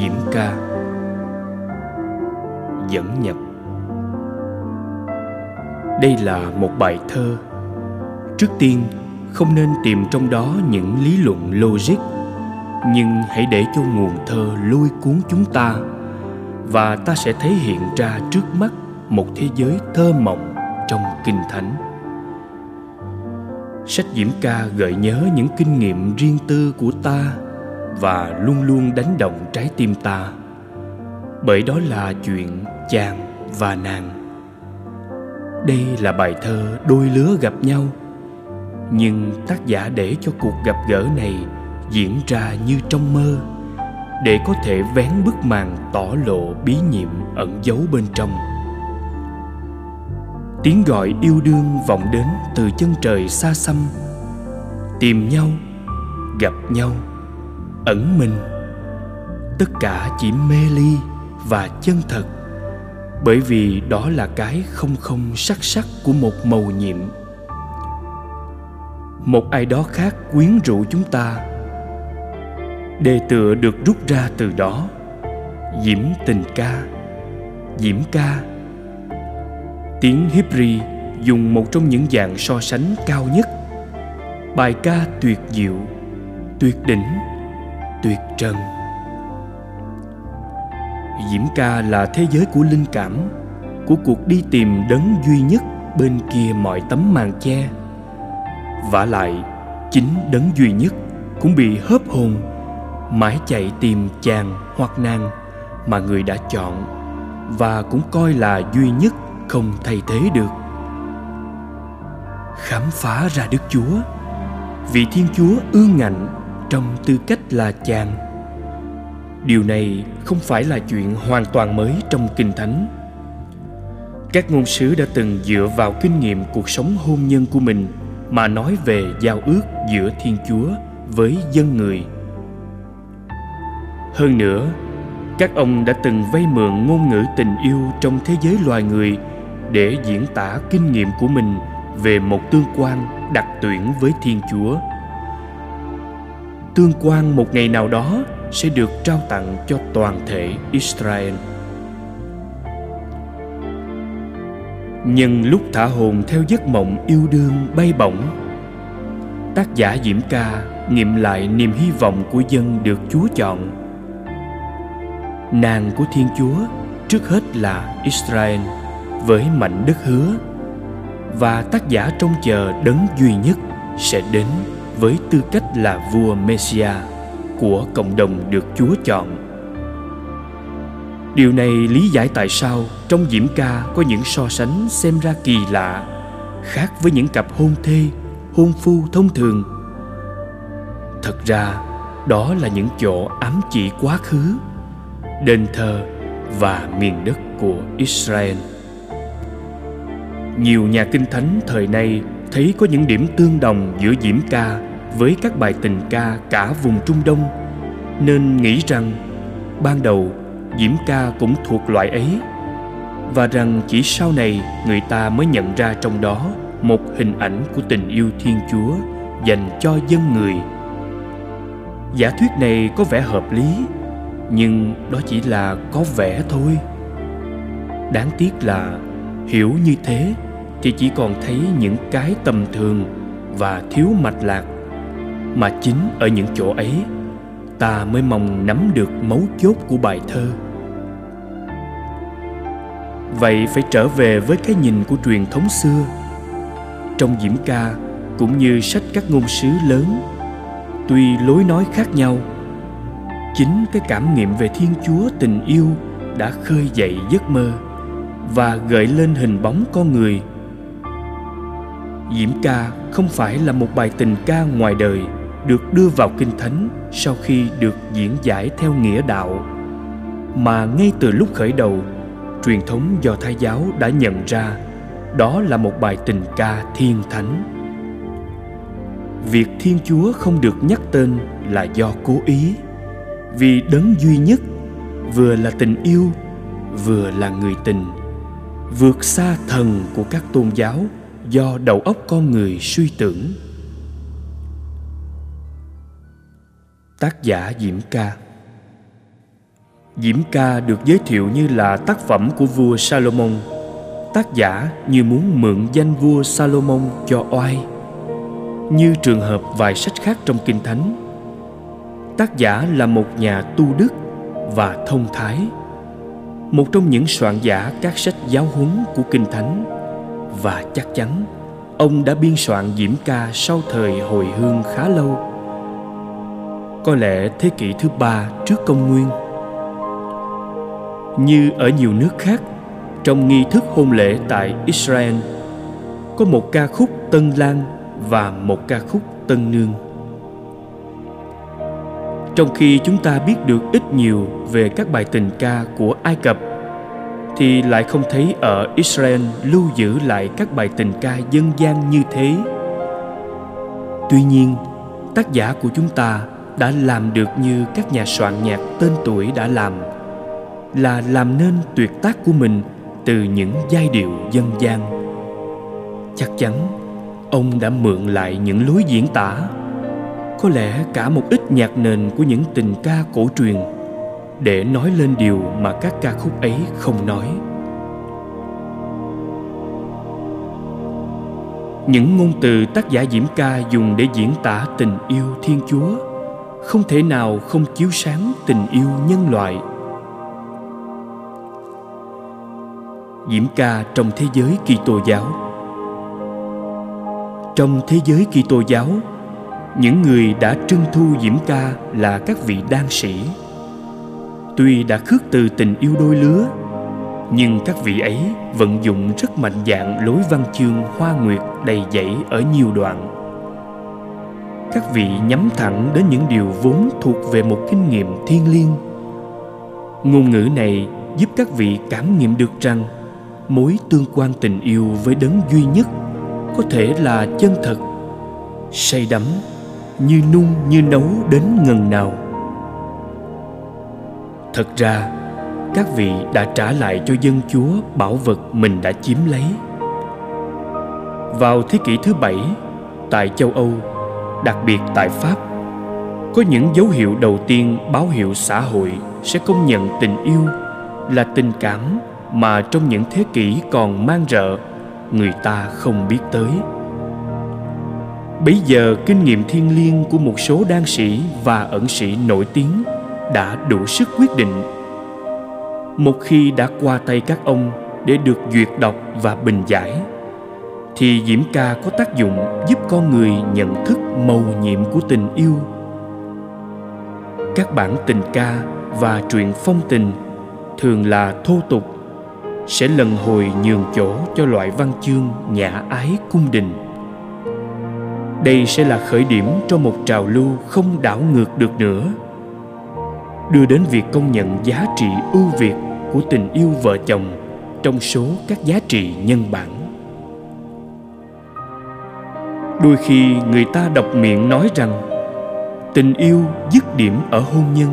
Diễm Ca. Dẫn nhập. Đây là một bài thơ. Trước tiên, không nên tìm trong đó những lý luận logic, Nhưng hãy để cho nguồn thơ lôi cuốn chúng ta, Và ta sẽ thấy hiện ra trước mắt một thế giới thơ mộng trong Kinh Thánh. Sách Diễm Ca gợi nhớ những kinh nghiệm riêng tư của ta và luôn luôn đánh động trái tim ta. Bởi đó là chuyện chàng và nàng. Đây là bài thơ đôi lứa gặp nhau. Nhưng tác giả để cho cuộc gặp gỡ này diễn ra như trong mơ, để có thể vén bức màn tỏ lộ bí nhiệm ẩn giấu bên trong. Tiếng gọi yêu đương vọng đến từ chân trời xa xăm. Tìm nhau, gặp nhau ẩn mình. Tất cả chỉ mê ly và chân thật, bởi vì đó là cái không không sắc sắc của một màu nhiệm. Một ai đó khác quyến rũ chúng ta. Đề tựa được rút ra từ đó, diễm tình ca, diễm ca. Tiếng hebri dùng một trong những dạng so sánh cao nhất. Bài ca tuyệt diệu, tuyệt đỉnh tuyệt trần. Diễm ca là thế giới của linh cảm, của cuộc đi tìm đấng duy nhất bên kia mọi tấm màn che. Vả lại, chính đấng duy nhất cũng bị hớp hồn, mãi chạy tìm chàng hoặc nàng mà người đã chọn và cũng coi là duy nhất không thay thế được. Khám phá ra đức chúa vị thiên chúa ương ngạnh trong tư cách là chàng. Điều này không phải là chuyện hoàn toàn mới trong kinh thánh. Các ngôn sứ đã từng dựa vào kinh nghiệm cuộc sống hôn nhân của mình mà nói về giao ước giữa thiên chúa với dân người. Hơn nữa, các ông đã từng vay mượn ngôn ngữ tình yêu trong thế giới loài người để diễn tả kinh nghiệm của mình về một tương quan đặc tuyển với thiên chúa tương quan một ngày nào đó sẽ được trao tặng cho toàn thể israel. Nhân lúc thả hồn theo giấc mộng yêu đương bay bổng, tác giả diễm ca nghiệm lại niềm hy vọng của dân được chúa chọn. Nàng của thiên chúa trước hết là israel với mảnh đất hứa và tác giả trông chờ đấng duy nhất sẽ đến với tư cách là vua Messia của cộng đồng được Chúa chọn. Điều này lý giải tại sao trong Diễm ca có những so sánh xem ra kỳ lạ, khác với những cặp hôn thê, hôn phu thông thường. Thật ra, đó là những chỗ ám chỉ quá khứ, đền thờ và miền đất của Israel. Nhiều nhà kinh thánh thời nay thấy có những điểm tương đồng giữa Diễm ca với các bài tình ca cả vùng Trung Đông nên nghĩ rằng ban đầu Diễm ca cũng thuộc loại ấy và rằng chỉ sau này người ta mới nhận ra trong đó một hình ảnh của tình yêu Thiên Chúa dành cho dân người. Giả thuyết này có vẻ hợp lý, nhưng đó chỉ là có vẻ thôi. Đáng tiếc là hiểu như thế thì chỉ còn thấy những cái tầm thường và thiếu mạch lạc mà chính ở những chỗ ấy, ta mới mong nắm được mấu chốt của bài thơ. Vậy phải trở về với cái nhìn của truyền thống xưa. Trong diễm ca cũng như sách các ngôn sứ lớn, tuy lối nói khác nhau, chính cái cảm nghiệm về thiên chúa tình yêu đã khơi dậy giấc mơ và gợi lên hình bóng con người. Diễm ca không phải là một bài tình ca ngoài đời được đưa vào kinh thánh sau khi được diễn giải theo nghĩa đạo. Mà ngay từ lúc khởi đầu, truyền thống do thái giáo đã nhận ra đó là một bài tình ca thiên thánh. Việc thiên chúa không được nhắc tên là do cố ý, vì đấng duy nhất, vừa là tình yêu, vừa là người tình, vượt xa thần của các tôn giáo do đầu óc con người suy tưởng. Tác giả Diễm Ca. Diễm ca được giới thiệu như là tác phẩm của vua Salomon. Tác giả như muốn mượn danh vua Salomon cho oai, Như trường hợp vài sách khác trong Kinh Thánh. Tác giả là một nhà tu đức và thông thái, Một trong những soạn giả các sách giáo huấn của Kinh Thánh. Và chắc chắn, ông đã biên soạn diễm ca sau thời hồi hương khá lâu. Có lẽ thế kỷ thứ ba trước công nguyên Như ở nhiều nước khác trong nghi thức hôn lễ tại Israel có một ca khúc Tân Lan và một ca khúc Tân Nương. Trong khi chúng ta biết được ít nhiều về các bài tình ca của Ai Cập thì lại không thấy ở Israel lưu giữ lại các bài tình ca dân gian như thế. Tuy nhiên, tác giả của chúng ta đã làm được như các nhà soạn nhạc tên tuổi đã làm, là làm nên tuyệt tác của mình từ những giai điệu dân gian. Chắc chắn, ông đã mượn lại những lối diễn tả. Có lẽ cả một ít nhạc nền của những tình ca cổ truyền để nói lên điều mà các ca khúc ấy không nói. Những ngôn từ tác giả diễm ca dùng để diễn tả tình yêu thiên chúa không thể nào không chiếu sáng tình yêu nhân loại Diễm ca trong thế giới Kitô giáo. Trong thế giới Kitô giáo, những người đã trưng thu Diễm ca là các vị đan sĩ. Tuy đã khước từ tình yêu đôi lứa, nhưng các vị ấy vận dụng rất mạnh dạn lối văn chương hoa nguyệt đầy dẫy ở nhiều đoạn. Các vị nhắm thẳng đến những điều vốn thuộc về một kinh nghiệm thiêng liêng. Ngôn ngữ này giúp các vị cảm nghiệm được rằng mối tương quan tình yêu với đấng duy nhất có thể là chân thật, say đắm, như nung, như nấu đến ngần nào thật ra, các vị đã trả lại cho dân chúa bảo vật mình đã chiếm lấy vào thế kỷ thứ bảy, tại châu âu đặc biệt tại pháp. Có những dấu hiệu đầu tiên báo hiệu xã hội sẽ công nhận tình yêu là tình cảm mà trong những thế kỷ còn mang rợ, người ta không biết tới. Bấy giờ, kinh nghiệm thiên liêng của một số đan sĩ và ẩn sĩ nổi tiếng đã đủ sức quyết định. Một khi đã qua tay các ông để được duyệt đọc và bình giải thì diễm ca có tác dụng giúp con người nhận thức màu nhiệm của tình yêu. Các bản tình ca và truyện phong tình, thường là thô tục, sẽ lần hồi nhường chỗ cho loại văn chương nhã ái cung đình. Đây sẽ là khởi điểm cho một trào lưu không đảo ngược được nữa, đưa đến việc công nhận giá trị ưu việt của tình yêu vợ chồng trong số các giá trị nhân bản đôi khi người ta đọc miệng nói rằng, tình yêu dứt điểm ở hôn nhân.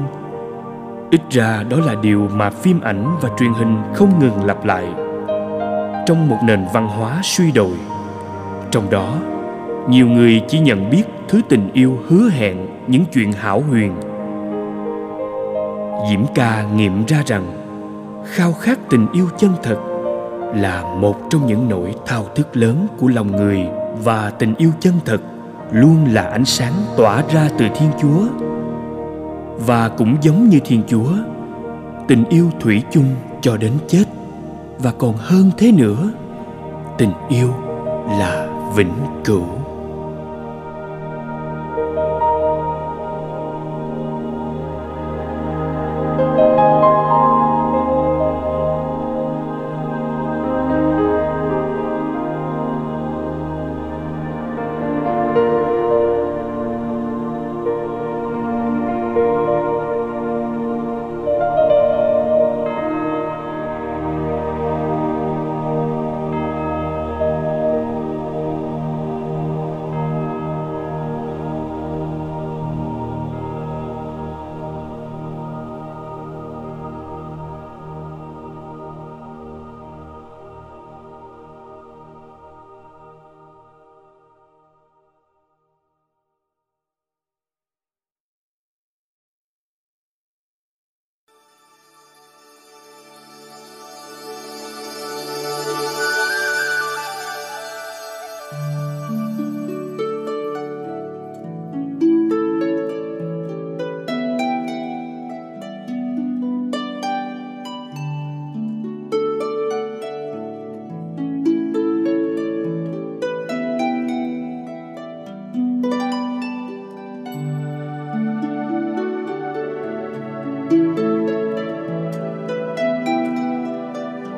Ít ra đó là điều mà phim ảnh và truyền hình không ngừng lặp lại. Trong một nền văn hóa suy đồi, trong đó, nhiều người chỉ nhận biết thứ tình yêu hứa hẹn những chuyện hảo huyền. Diễm ca nghiệm ra rằng, khao khát tình yêu chân thật là một trong những nỗi thao thức lớn của lòng người và tình yêu chân thật luôn là ánh sáng tỏa ra từ thiên chúa. Và cũng giống như thiên chúa, tình yêu thủy chung cho đến chết. Và còn hơn thế nữa, tình yêu là vĩnh cửu.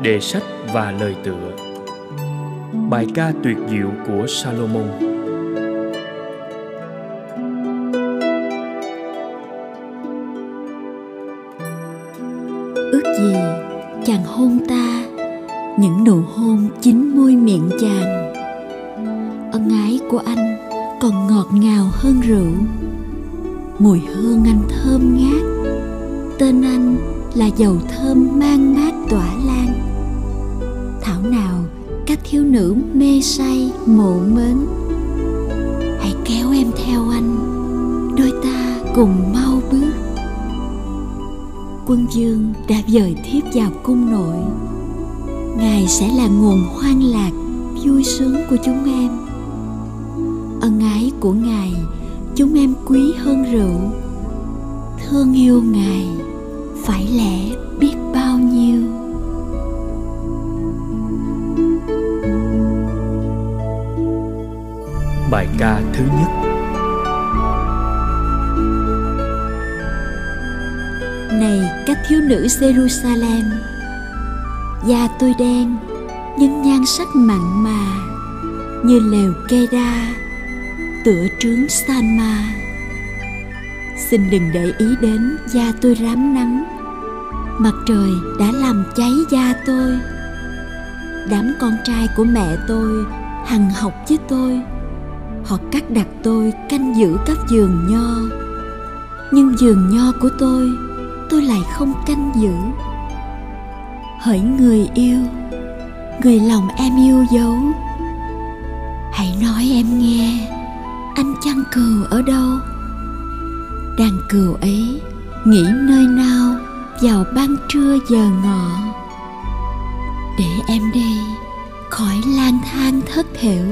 Đề sách và lời tựa. Bài ca tuyệt diệu của Salomon. Ước gì chàng hôn ta, Những nụ hôn chín môi miệng chàng. Ân ái của anh còn ngọt ngào hơn rượu. Mùi hương anh thơm ngát, Tên anh là dầu thơm mang mát tỏa lan thảo nào các thiếu nữ mê say mộ mến. Hãy kéo em theo anh, đôi ta cùng mau bước. Quân dương đã dời thiếp vào cung nội. Ngài sẽ là nguồn hoan lạc, vui sướng của chúng em. Ân ái của ngài, chúng em quý hơn rượu. Thương yêu ngài phải lẽ biết bao nhiêu? Bài ca thứ nhất. Này các thiếu nữ Jerusalem, Da tôi đen, nhưng nhan sắc mặn mà, Như lều kê đa, Tựa trướng Sanma xin đừng để ý đến da tôi rám nắng, mặt trời đã làm cháy da tôi. Đám con trai của mẹ tôi hằng học với tôi họ cắt đặt tôi canh giữ các vườn nho. Nhưng vườn nho của tôi tôi lại không canh giữ. Hỡi người yêu, người lòng em yêu dấu. Hãy nói em nghe, anh chăn cừu ở đâu? Đàn cừu ấy nghỉ nơi nào vào ban trưa giờ ngọ? Để em đi khỏi lang thang thất thểu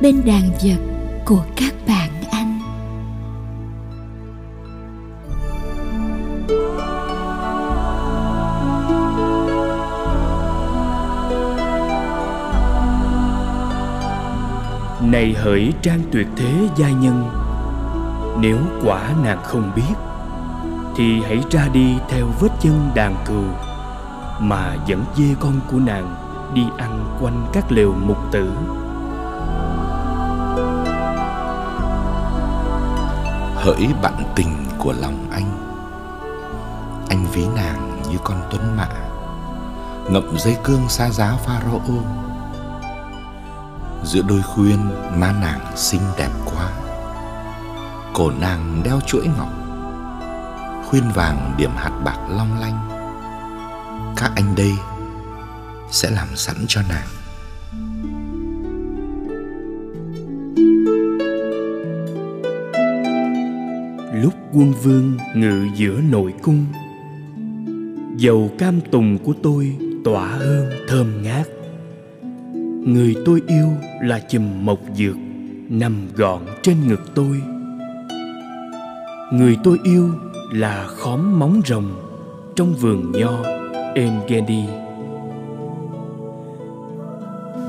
bên đàn vật của các bạn anh. Này hỡi trang tuyệt thế gia nhân, nếu quả nàng không biết, thì hãy ra đi theo vết chân đàn cừu mà dẫn dê con của nàng đi ăn quanh các lều mục tử. Hỡi bạn tình của lòng anh. Anh ví nàng như con tuấn mã, ngậm dây cương xa giá pharaoh giữa đôi khuyên má nàng xinh đẹp quá, cổ nàng đeo chuỗi ngọc, khuyên vàng điểm hạt bạc long lanh. Các anh đây sẽ làm sẵn cho nàng. Quân vương ngự giữa nội cung dầu cam tùng của tôi tỏa hương thơm ngát người tôi yêu là chùm mộc dược nằm gọn trên ngực tôi người tôi yêu là khóm móng rồng trong vườn nho Engedi.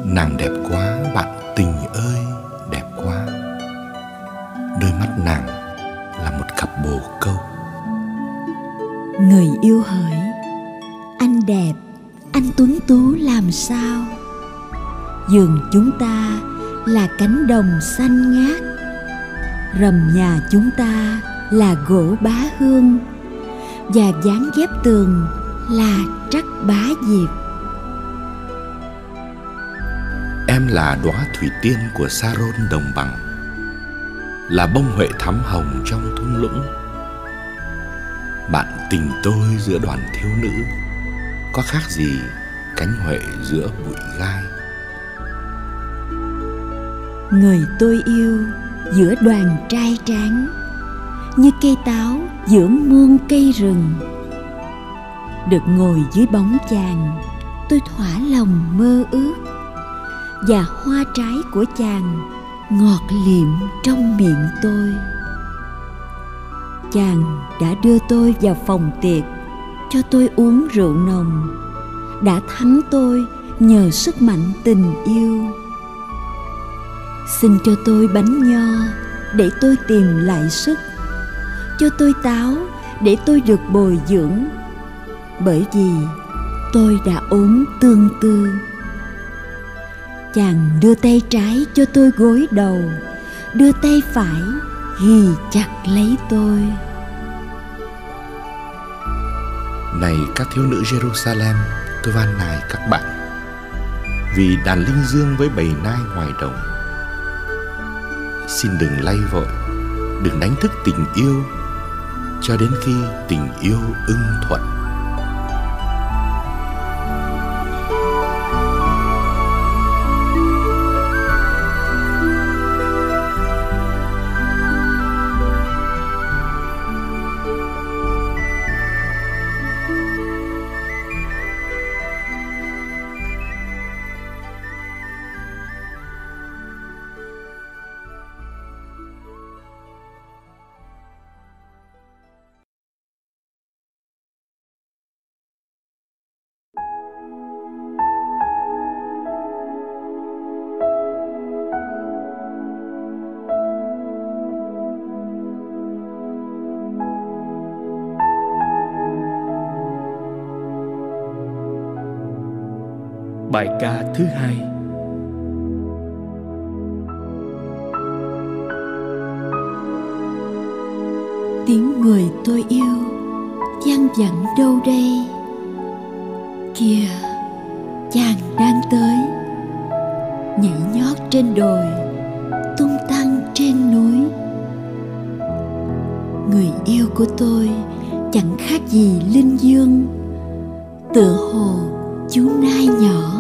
Nàng đẹp quá bạn tình ơi, đẹp quá. Đôi mắt nàng Người yêu hỡi, anh đẹp, anh tuấn tú làm sao? Giường chúng ta là cánh đồng xanh ngát, rầm nhà chúng ta là gỗ bá hương. Và dán ghép tường là trắc bá diệp. Em là đóa thủy tiên của sa rôn đồng bằng là bông huệ thắm hồng trong thung lũng tình tôi giữa đoàn thiếu nữ. Có khác gì cánh huệ giữa bụi gai? Người tôi yêu giữa đoàn trai tráng, như cây táo giữa muôn cây rừng. Được ngồi dưới bóng chàng, tôi thỏa lòng mơ ước, và hoa trái của chàng ngọt liệm trong miệng tôi chàng đã đưa tôi vào phòng tiệc, cho tôi uống rượu nồng. Đã thắng tôi nhờ sức mạnh tình yêu. Xin cho tôi bánh nho để tôi tìm lại sức. Cho tôi táo để tôi được bồi dưỡng. Bởi vì tôi đã ốm tương tư. Chàng đưa tay trái cho tôi gối đầu, đưa tay phải ghi chặt lấy tôi. Này các thiếu nữ jerusalem tôi van nài các bạn, vì đàn linh dương với bầy nai ngoài đồng, xin đừng lay vội, đừng đánh thức tình yêu cho đến khi tình yêu ưng thuận. Ca thứ hai. Tiếng người tôi yêu vang vẳng đâu đây? Kìa, chàng đang tới. Nhảy nhót trên đồi, Tung tăng trên núi. Người yêu của tôi chẳng khác gì linh dương. Tựa hồ chú nai nhỏ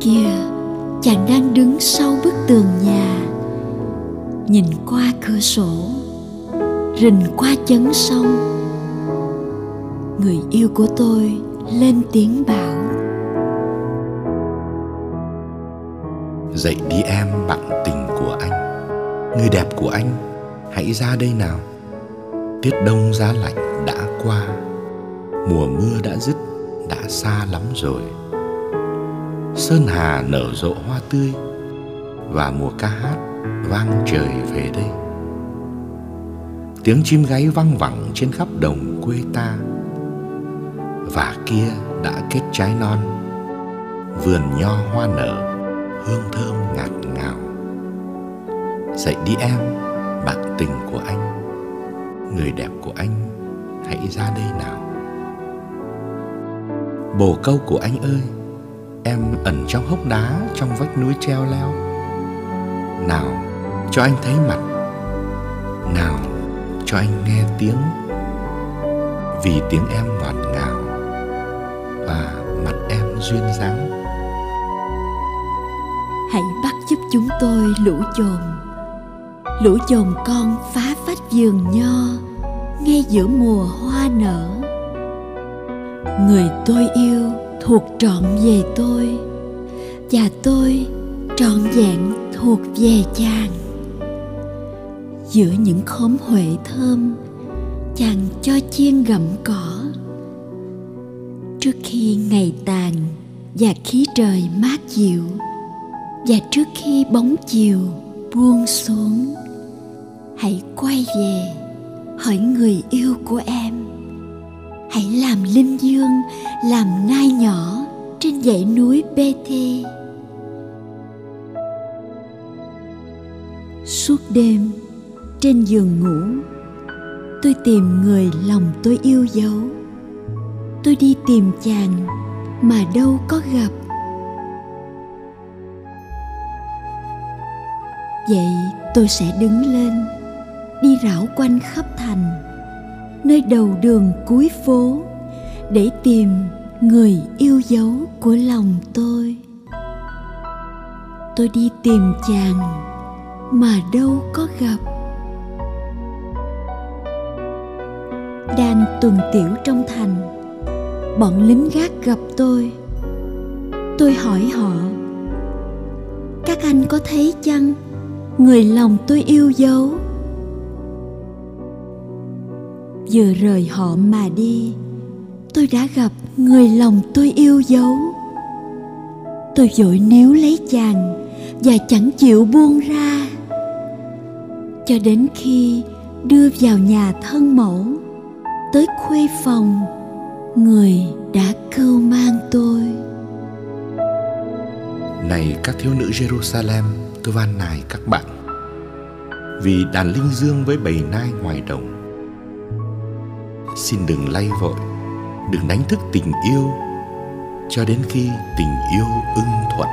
kìa chàng đang đứng sau bức tường nhà. Nhìn qua cửa sổ, rình qua chấn sông. Người yêu của tôi lên tiếng bảo. Dậy đi em, bạn tình của anh. Người đẹp của anh, hãy ra đây nào. Tiết đông giá lạnh đã qua. Mùa mưa đã dứt, đã xa lắm rồi sơn hà nở rộ hoa tươi và mùa ca hát vang trời về đây. Tiếng chim gáy văng vẳng trên khắp đồng quê ta và kia đã kết trái non, vườn nho hoa nở, hương thơm ngạt ngào. Dậy đi em bạn tình của anh, người đẹp của anh hãy ra đây nào. Bồ câu của anh ơi em ẩn trong hốc đá trong vách núi treo leo. Nào, cho anh thấy mặt. Nào, cho anh nghe tiếng. Vì tiếng em ngọt ngào và mặt em duyên dáng. Hãy bắt giúp chúng tôi lũ chồn lũ chồn con phá vách vườn nho, ngay giữa mùa hoa nở. Người tôi yêu thuộc trọn về tôi, và tôi trọn vẹn thuộc về chàng. Giữa những khóm huệ thơm, chàng cho chiên gặm cỏ. Trước khi ngày tàn và khí trời mát dịu, và trước khi bóng chiều buông xuống, hãy quay về hỏi người yêu của em hãy làm linh dương, làm nai nhỏ trên dãy núi bê thê. Suốt đêm, trên giường ngủ, tôi tìm người lòng tôi yêu dấu. Tôi đi tìm chàng mà đâu có gặp. Vậy tôi sẽ đứng lên, đi rảo quanh khắp thành nơi đầu đường cuối phố để tìm người yêu dấu của lòng tôi. Tôi đi tìm chàng mà đâu có gặp. Đang tuần tiểu trong thành, bọn lính gác gặp tôi. Tôi hỏi họ, các anh có thấy chăng người lòng tôi yêu dấu? Vừa rời họ mà đi, tôi đã gặp người lòng tôi yêu dấu. Tôi vội níu lấy chàng và chẳng chịu buông ra. Cho đến khi đưa vào nhà thân mẫu, tới khuê phòng, người đã cưu mang tôi. Này các thiếu nữ Jerusalem, tôi van nài các bạn. Vì đàn linh dương với bầy nai ngoài đồng xin đừng lay vội, đừng đánh thức tình yêu cho đến khi tình yêu ưng thuận.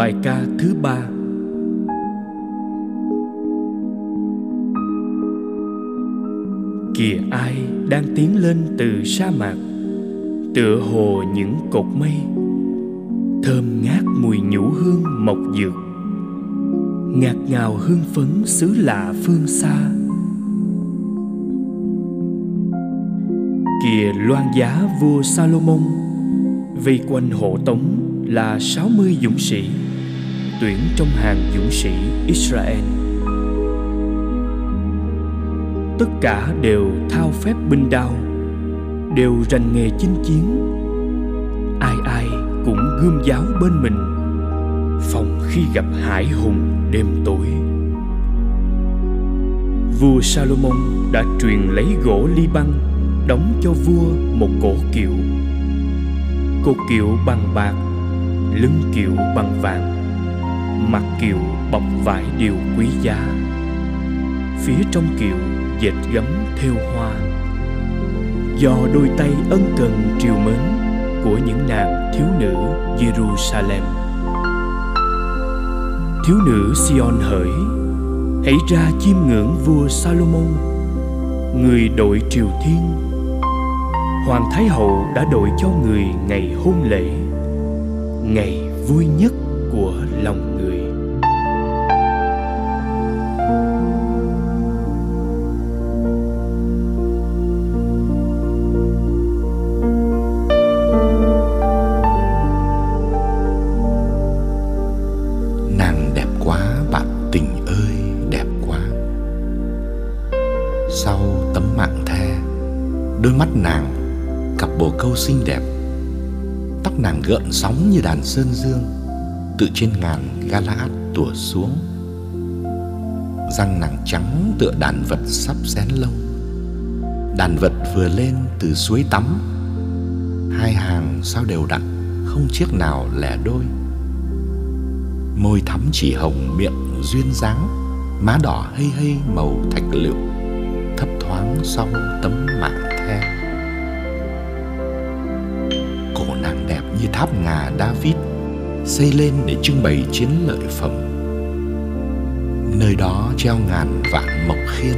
Bài ca thứ ba. Kìa ai đang tiến lên từ sa mạc, Tựa hồ những cột mây. Thơm ngát mùi nhũ hương mộc dược, Ngạt ngào hương phấn xứ lạ phương xa. Kìa loan giá vua Salomon Vây quanh hộ tống là 60 dũng sĩ tuyển trong hàng dũng sĩ Israel. Tất cả đều thao phép binh đao, đều rành nghề chinh chiến. Ai ai cũng gươm giáo bên mình, phòng khi gặp hải hùng đêm tối. Vua Salomon đã truyền lấy gỗ ly băng đóng cho vua một cổ kiệu. Cổ kiệu bằng bạc, lưng kiệu bằng vàng mặt kiệu bọc vải điều quý giá. Phía trong kiệu dệt gấm thêu hoa. Do đôi tay ân cần triều mến của những nàng thiếu nữ Jerusalem. Thiếu nữ Sion hỡi, hãy ra chiêm ngưỡng vua Salomon, người đội triều thiên. Hoàng thái hậu đã đội cho người ngày hôn lễ, ngày vui nhất của lòng người. Nàng đẹp quá, bạn tình ơi, đẹp quá. Sau tấm mạng the, đôi mắt nàng cặp bồ câu xinh đẹp, tóc nàng gợn sóng như đàn sơn dương tự trên ngàn Galaad tủa xuống. Răng nàng trắng tựa đàn vật sắp xén lông đàn vật vừa lên từ suối tắm. Hai hàng sao đều đặn, không chiếc nào lẻ đôi. Môi thắm chỉ hồng miệng duyên dáng, má đỏ hây hây màu thạch lựu, thấp thoáng sau tấm mạng the. Cổ nàng đẹp như tháp ngà David xây lên để trưng bày chiến lợi phẩm. Nơi đó treo ngàn vạn mộc khiên,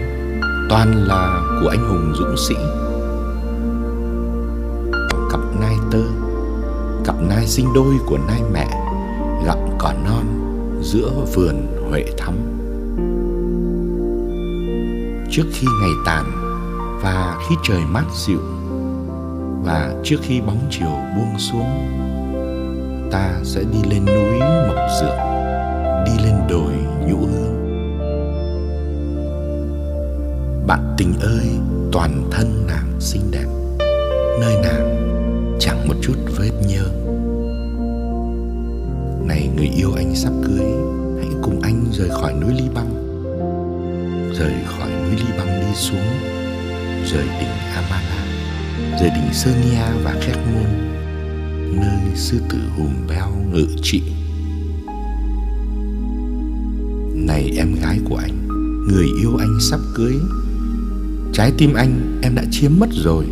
toàn là của anh hùng dũng sĩ. Cặp nai tơ, cặp nai sinh đôi của nai mẹ gặm cỏ non giữa vườn huệ thắm. Trước khi ngày tàn và khi trời mát dịu, và trước khi bóng chiều buông xuống ta sẽ đi lên núi mộc dược, đi lên đồi nhũ hương bạn tình ơi, toàn thân nàng xinh đẹp, nơi nàng chẳng một chút vết nhơ. Này người yêu anh sắp cưới, hãy cùng anh rời khỏi núi ly băng rời khỏi núi ly băng đi xuống, rời đỉnh amala, rời đỉnh sơn và khét môn nơi sư tử hùm beo ngự trị. Này em gái của anh, người yêu anh sắp cưới, trái tim anh, em đã chiếm mất rồi.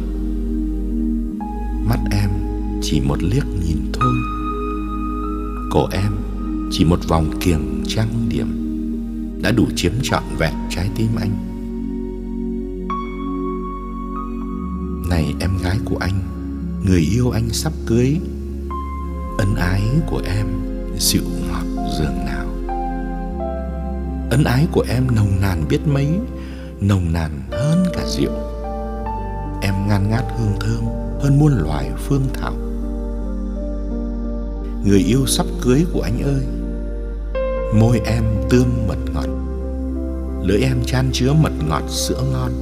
Mắt em chỉ một liếc nhìn thôi. Cổ em chỉ một vòng kiềng trang điểm đã đủ chiếm trọn vẹn trái tim anh. Này em gái của anh người yêu anh sắp cưới. Ân ái của em dịu ngọt dường nào. Ân ái của em nồng nàn biết mấy, nồng nàn hơn cả rượu. Em ngan ngát hương thơm hơn muôn loài phương thảo. Người yêu sắp cưới của anh ơi, môi em tươm mật ngọt, lưỡi em chan chứa mật ngọt sữa ngon.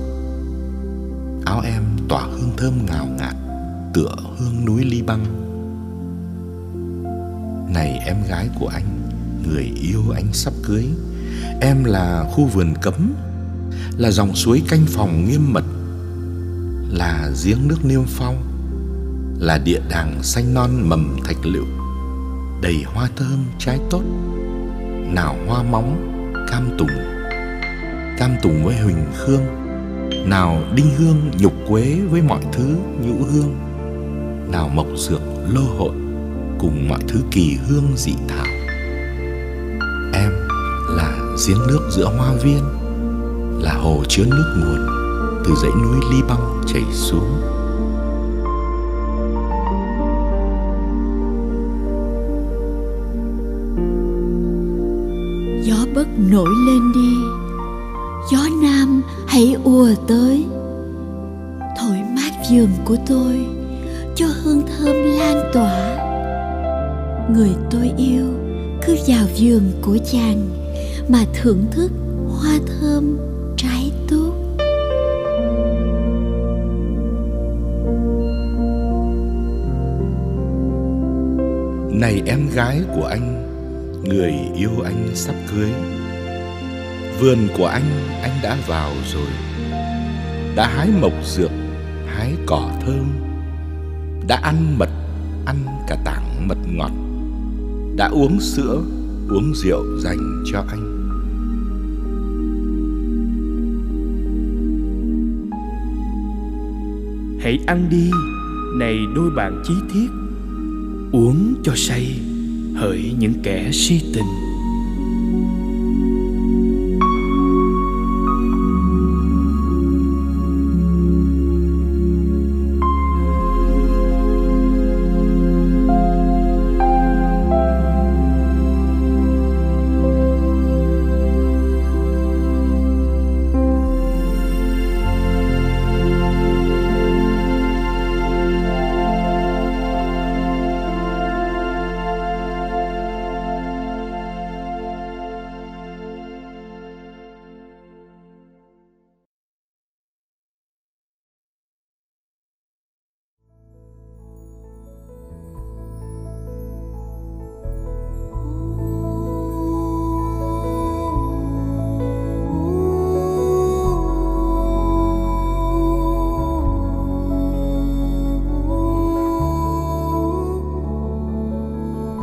Áo em tỏa hương thơm ngào ngạt tựa hương núi ly băng này em gái của anh, người yêu anh sắp cưới, em là khu vườn cấm, là dòng suối canh phòng nghiêm mật, là giếng nước niêm phong, là địa đàng xanh non mầm thạch lựu, đầy hoa thơm trái tốt, nào hoa móng, cam tùng cam tùng với huỳnh khương nào đinh hương nhục quế với mọi thứ nhũ hương nào mộc dược lô hội cùng mọi thứ kỳ hương dị thảo. Em là giếng nước giữa hoa viên, là hồ chứa nước nguồn từ dãy núi ly băng chảy xuống. Gió bất nổi lên đi, gió nam hãy ùa tới. Thổi mát giường của tôi cho hương thơm lan tỏa. Người tôi yêu cứ vào giường của chàng mà thưởng thức hoa thơm trái tốt. Này em gái của anh, người yêu anh sắp cưới. Vườn của anh anh đã vào rồi. Đã hái mộc dược, hái cỏ thơm đã ăn mật, ăn cả tảng mật ngọt. Đã uống sữa, uống rượu dành cho anh. Hãy ăn đi, này đôi bạn chí thiết. Uống cho say, hỡi những kẻ si tình.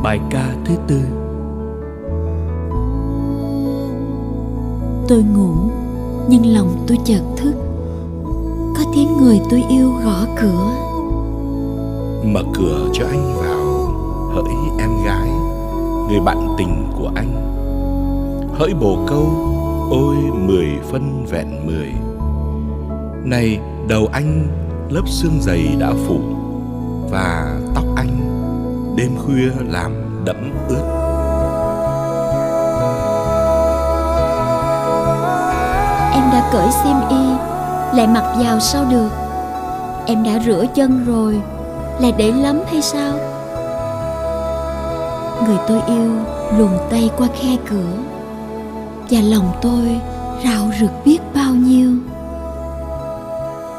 Bài ca thứ tư. Tôi ngủ nhưng lòng tôi chợt thức. Có tiếng người tôi yêu gõ cửa. Mở cửa cho anh vào hỡi em gái người bạn tình của anh. Hỡi bồ câu ôi mười phân vẹn mười. Này đầu anh lớp xương dày đã phủ đêm khuya làm đẫm ướt. Em đã cởi xiêm y, lại mặc vào sao được? Em đã rửa chân rồi lại để lắm hay sao? Người tôi yêu luồn tay qua khe cửa, và lòng tôi rạo rực biết bao nhiêu.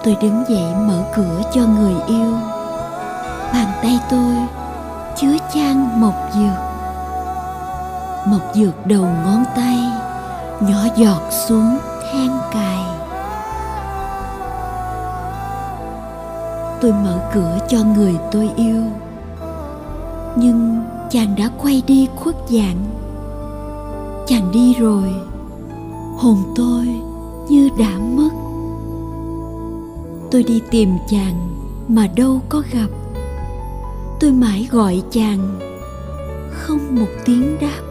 Tôi đứng dậy mở cửa cho người yêu. Bàn tay tôi chứa chan mộc dược. Mộc dược đầu ngón tay, nhỏ giọt xuống then cài. Tôi mở cửa cho người tôi yêu, nhưng chàng đã quay đi khuất dạng. Chàng đi rồi, hồn tôi như đã mất. Tôi đi tìm chàng mà đâu có gặp tôi mãi gọi chàng không một tiếng đáp.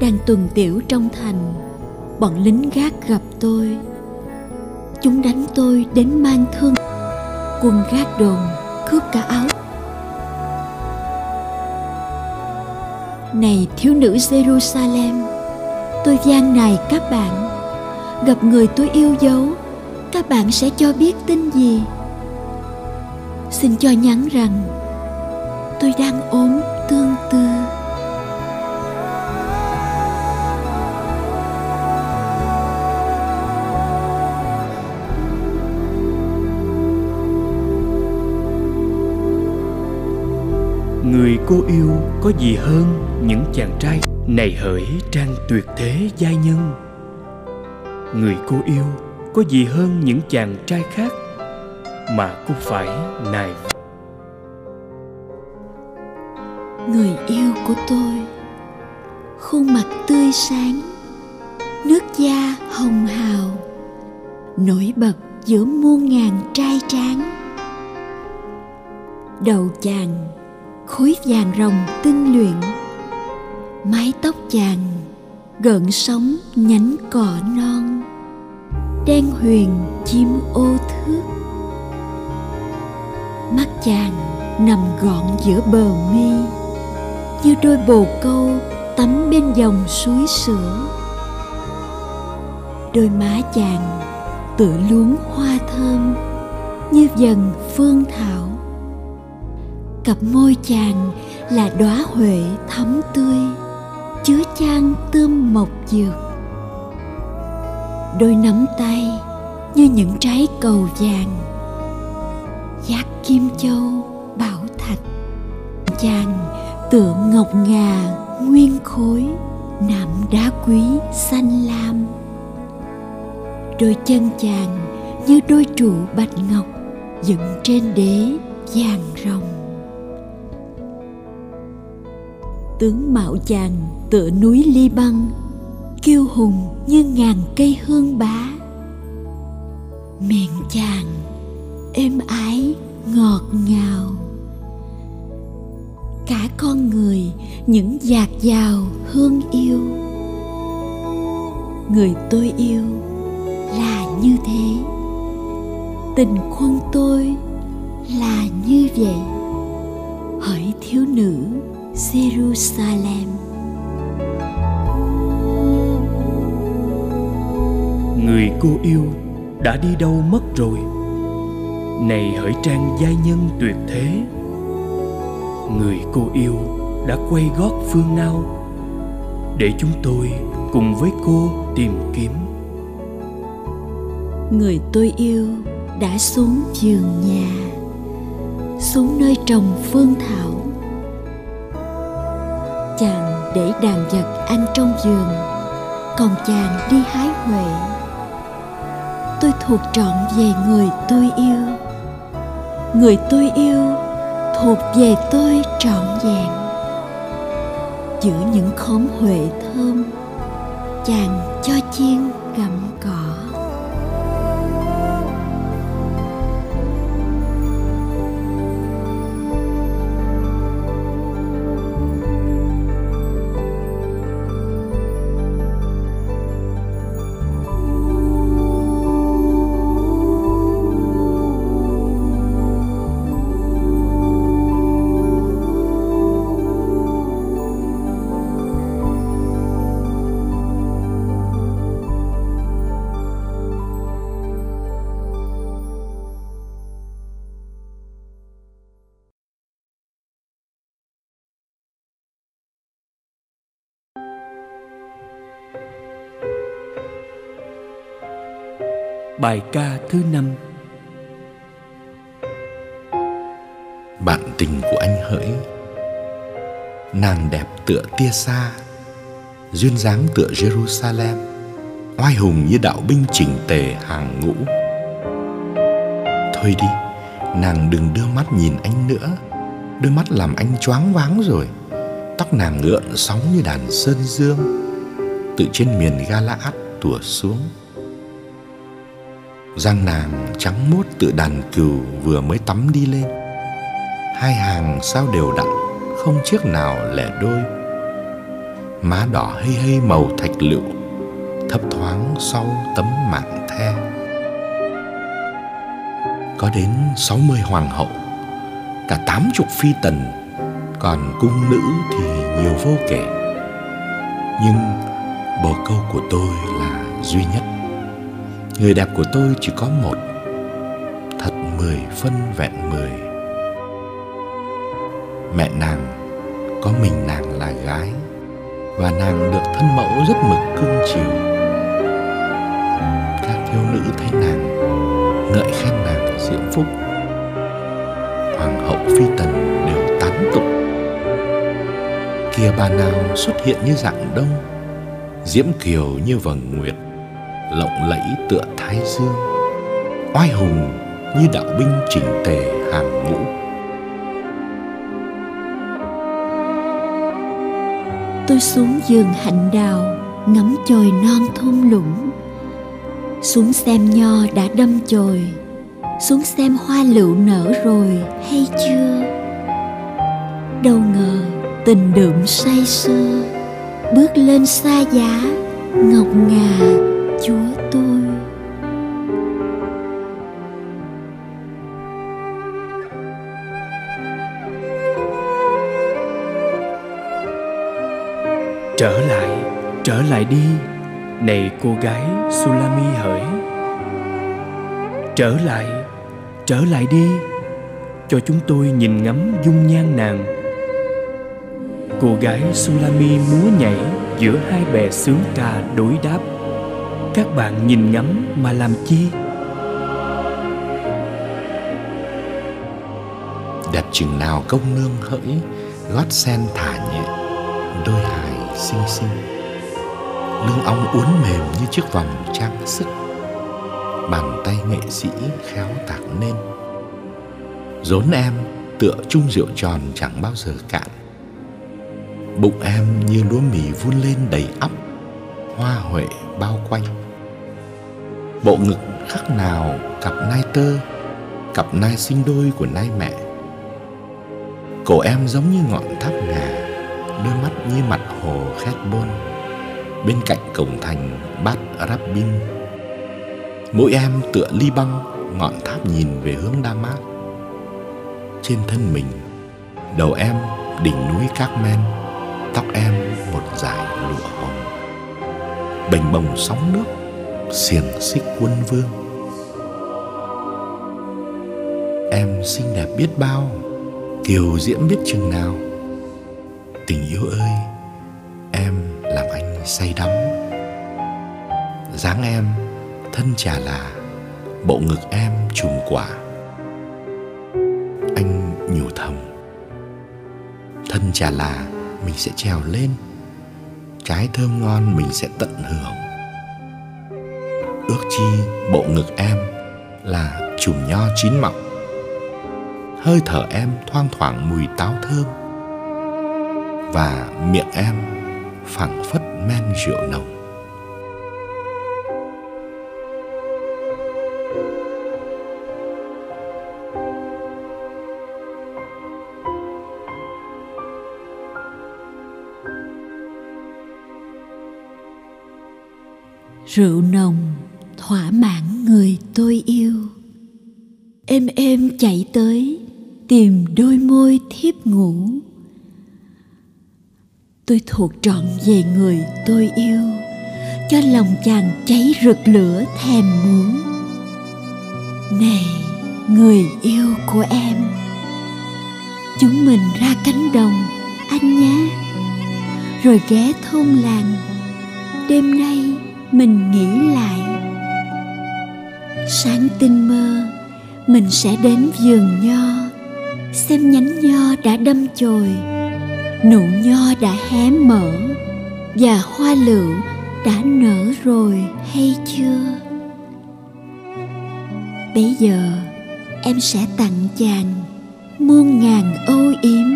Đang tuần tiểu trong thành, bọn lính gác gặp tôi. Chúng đánh tôi đến mang thương, quân gác đồn cướp cả áo. Này thiếu nữ jerusalem, tôi gian này các bạn, gặp người tôi yêu dấu, các bạn sẽ cho biết tin gì? Xin cho nhắn rằng, tôi đang ốm tương tư. Người cô yêu có gì hơn những chàng trai này hỡi trang tuyệt thế giai nhân? Người cô yêu có gì hơn những chàng trai khác mà cũng phải nài người yêu của tôi, khuôn mặt tươi sáng, nước da hồng hào, nổi bật giữa muôn ngàn trai tráng. Đầu chàng, khối vàng rồng tinh luyện, mái tóc chàng gợn sóng nhánh cỏ non, đen huyền chim ô thước mắt chàng nằm gọn giữa bờ mi, như đôi bồ câu tắm bên dòng suối sữa. Đôi má chàng tựa luống hoa thơm như dần phương thảo. Cặp môi chàng là đóa huệ thắm tươi, chứa chan tươm mộc dược. Đôi nắm tay như những trái cầu vàng giác kim châu, bảo thạch, chàng tựa ngọc ngà, nguyên khối, nạm đá quý, xanh lam. Đôi chân chàng như đôi trụ bạch ngọc dựng trên đế vàng rồng. Tướng mạo chàng tựa núi ly băng, kiêu hùng như ngàn cây hương bá. Miệng chàng êm ái, ngọt ngào. Cả con người, những dạt dào hương yêu. Người tôi yêu là như thế. Tình quân tôi là như vậy. Hỡi thiếu nữ jerusalem. Người cô yêu đã đi đâu mất rồi? Này hỡi trang giai nhân tuyệt thế, người cô yêu đã quay gót phương nào để chúng tôi cùng với cô tìm kiếm? Người tôi yêu đã xuống giường nhà, xuống nơi trồng phương thảo. Chàng để đàn vật anh trong giường, còn chàng đi hái huệ. Tôi thuộc trọn về người tôi yêu người tôi yêu thuộc về tôi trọn vẹn. Giữa những khóm huệ thơm, chàng cho chiên gặm cỏ. Bài ca thứ năm. Bạn tình của anh hỡi, Nàng đẹp tựa tia xa Duyên dáng tựa Jerusalem, Oai hùng như đạo binh chỉnh tề hàng ngũ. Thôi đi, Nàng đừng đưa mắt nhìn anh nữa, Đôi mắt làm anh choáng váng rồi. Tóc nàng ngượn sóng như đàn sơn dương, Từ trên miền Galaad tủa xuống răng nàng trắng mốt tự đàn cừu vừa mới tắm đi lên. Hai hàng sao đều đặn, không chiếc nào lẻ đôi. Má đỏ hây hây màu thạch lựu, thấp thoáng sau tấm mạng the. Có đến sáu mươi hoàng hậu, cả tám chục phi tần, còn cung nữ thì nhiều vô kể. Nhưng bồ câu của tôi là duy nhất người đẹp của tôi chỉ có một. Thật mười phân vẹn mười. Mẹ nàng có mình nàng là gái, và nàng được thân mẫu rất mực cưng chiều. Các thiếu nữ thấy nàng, ngợi khen nàng diễm phúc. Hoàng hậu phi tần đều tán tụng kia bà nào xuất hiện như dạng đông, diễm kiều như vầng nguyệt lộng lẫy tựa thái dương, oai hùng như đạo binh chỉnh tề hàng ngũ. Tôi xuống giường hạnh đào, ngắm chồi non thung lũng. Xuống xem nho đã đâm chồi, xuống xem hoa lựu nở rồi hay chưa? Đâu ngờ tình đượm say sưa, bước lên xa giá, ngọc ngà chúa tôi. Trở lại trở lại đi, này cô gái sulami hỡi. Trở lại trở lại đi, cho chúng tôi nhìn ngắm dung nhan nàng. Cô gái sulami múa nhảy giữa hai bè sướng ca đối đáp các bạn nhìn ngắm mà làm chi? Đẹp chừng nào công nương hỡi, gót sen thả nhẹ đôi hài xinh xinh. Lưng ong uốn mềm như chiếc vòng trang sức, bàn tay nghệ sĩ khéo tạc nên. Rốn em tựa chung rượu tròn chẳng bao giờ cạn. Bụng em như lúa mì vun lên đầy ắp hoa huệ bao quanh. Bộ ngực khắc nào cặp nai tơ, cặp nai sinh đôi của nai mẹ. Cổ em giống như ngọn tháp ngà, đôi mắt như mặt hồ khét bôn. Bên cạnh cổng thành bát rabin mũi em tựa ly băng, ngọn tháp nhìn về hướng damas trên thân mình, đầu em đỉnh núi Carmen tóc em một dải lụa hồng bềnh bồng sóng nước, xiềng xích quân vương. Em xinh đẹp biết bao, kiều diễm biết chừng nào. Tình yêu ơi, em làm anh say đắm. Dáng em, thân trà là, bộ ngực em trùm quả. Anh nhủ thầm, thân trà là, mình sẽ trèo lên trái thơm ngon mình sẽ tận hưởng. Ước chi bộ ngực em là chùm nho chín mọng. Hơi thở em thoang thoảng mùi táo thơm. Và miệng em phảng phất men rượu nồng. Rượu nồng thỏa mãn người tôi yêu. Êm êm chạy tới, tìm đôi môi thiếp ngủ. Tôi thuộc trọn về người tôi yêu, cho lòng chàng cháy rực lửa thèm muốn. Này, người yêu của em, chúng mình ra cánh đồng, anh nhé. Rồi ghé thôn làng, đêm nay mình nghĩ lại. Sáng tinh mơ, mình sẽ đến vườn nho, xem nhánh nho đã đâm chồi, nụ nho đã hé mở, và hoa lựu đã nở rồi hay chưa? Bây giờ, em sẽ tặng chàng muôn ngàn âu yếm,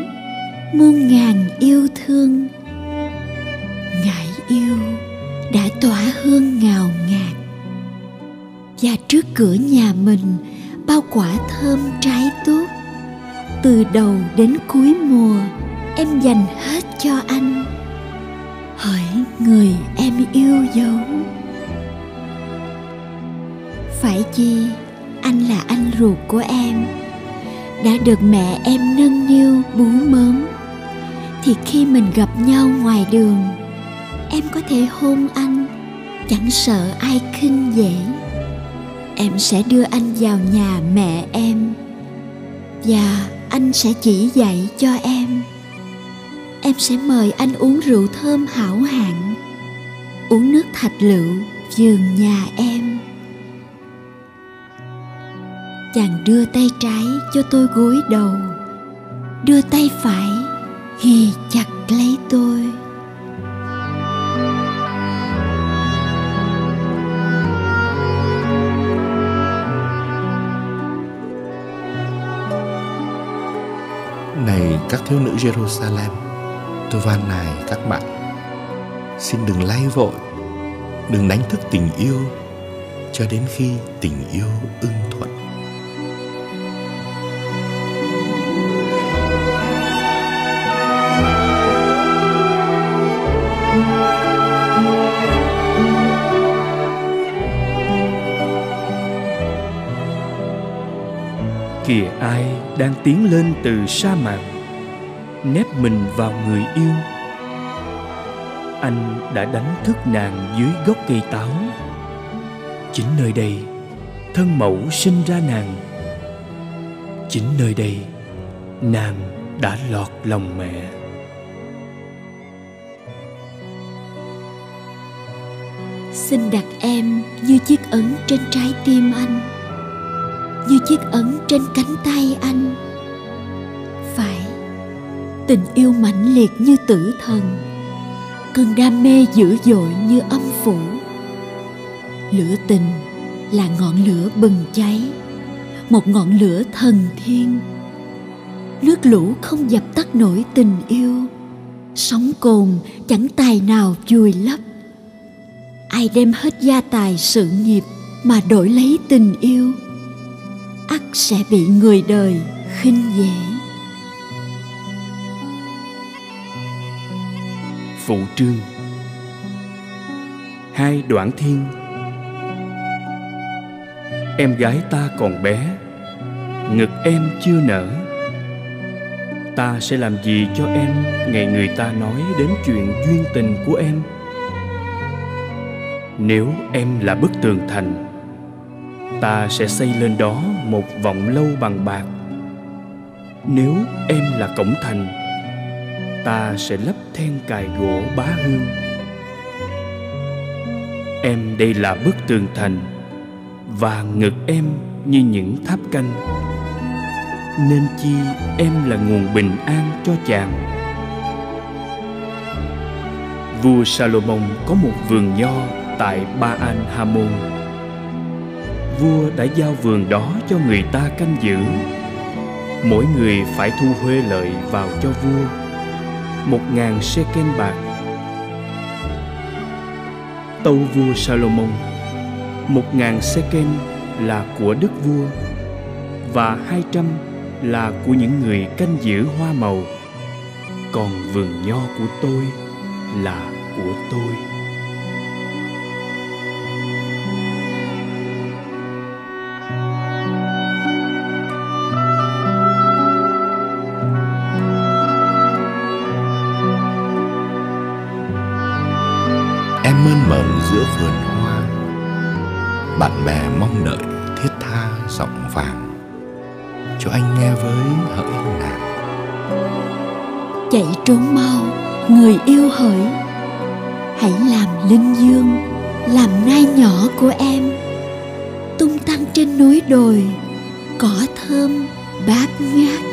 muôn ngàn yêu thương. Ngại yêu tỏa hương ngào ngạt. Và trước cửa nhà mình, bao quả thơm trái tốt. Từ đầu đến cuối mùa, em dành hết cho anh. Hỡi người em yêu dấu. Phải chi, anh là anh ruột của em. Đã được mẹ em nâng niu bú mớm. Thì khi mình gặp nhau ngoài đường, em có thể hôn anh chẳng sợ ai khinh dễ. Em sẽ đưa anh vào nhà mẹ em, và anh sẽ chỉ dạy cho em. Em sẽ mời anh uống rượu thơm hảo hạng, uống nước thạch lựu vườn nhà em. Chàng đưa tay trái cho tôi gối đầu, đưa tay phải ghì chặt lấy tôi. Các thiếu nữ Jerusalem. Tôi van nài các bạn. Xin đừng lay vội, Đừng đánh thức tình yêu Cho đến khi tình yêu ưng thuận. Kìa ai đang tiến lên từ sa mạc? Nép mình vào người yêu. Anh đã đánh thức nàng dưới gốc cây táo. Chính nơi đây, thân mẫu sinh ra nàng. Chính nơi đây, nàng đã lọt lòng mẹ. Xin đặt em như chiếc ấn trên trái tim anh, như chiếc ấn trên cánh tay anh tình yêu mãnh liệt như tử thần. Cơn đam mê dữ dội như âm phủ. Lửa tình là ngọn lửa bừng cháy, một ngọn lửa thần thiên nước lũ không dập tắt nổi tình yêu, sóng cồn chẳng tài nào vùi lấp. Ai đem hết gia tài sự nghiệp mà đổi lấy tình yêu, ắt sẽ bị người đời khinh dễ phụ trương. Hai đoạn thiên. Em gái ta còn bé, ngực em chưa nở. Ta sẽ làm gì cho em? Ngày người ta nói đến chuyện duyên tình của em. Nếu em là bức tường thành, ta sẽ xây lên đó một vọng lâu bằng bạc. Nếu em là cổng thành ta sẽ lắp then cài gỗ bá hương. Em đây là bức tường thành, và ngực em như những tháp canh. Nên chi em là nguồn bình an cho chàng. Vua salomon có một vườn nho tại ba an hamon vua đã giao vườn đó cho người ta canh giữ. Mỗi người phải thu huê lợi vào cho vua một ngàn shekel bạc. Tâu vua salomon, một ngàn shekel là của đức vua và hai trăm là của những người canh giữ hoa màu. Còn vườn nho của tôi là của tôi. Giọng vàng. Cho anh nghe với hỡi nàng. Chạy trốn mau, người yêu hỡi. Hãy làm linh dương, làm nai nhỏ của em. Tung tăng trên núi đồi, cỏ thơm bát ngát.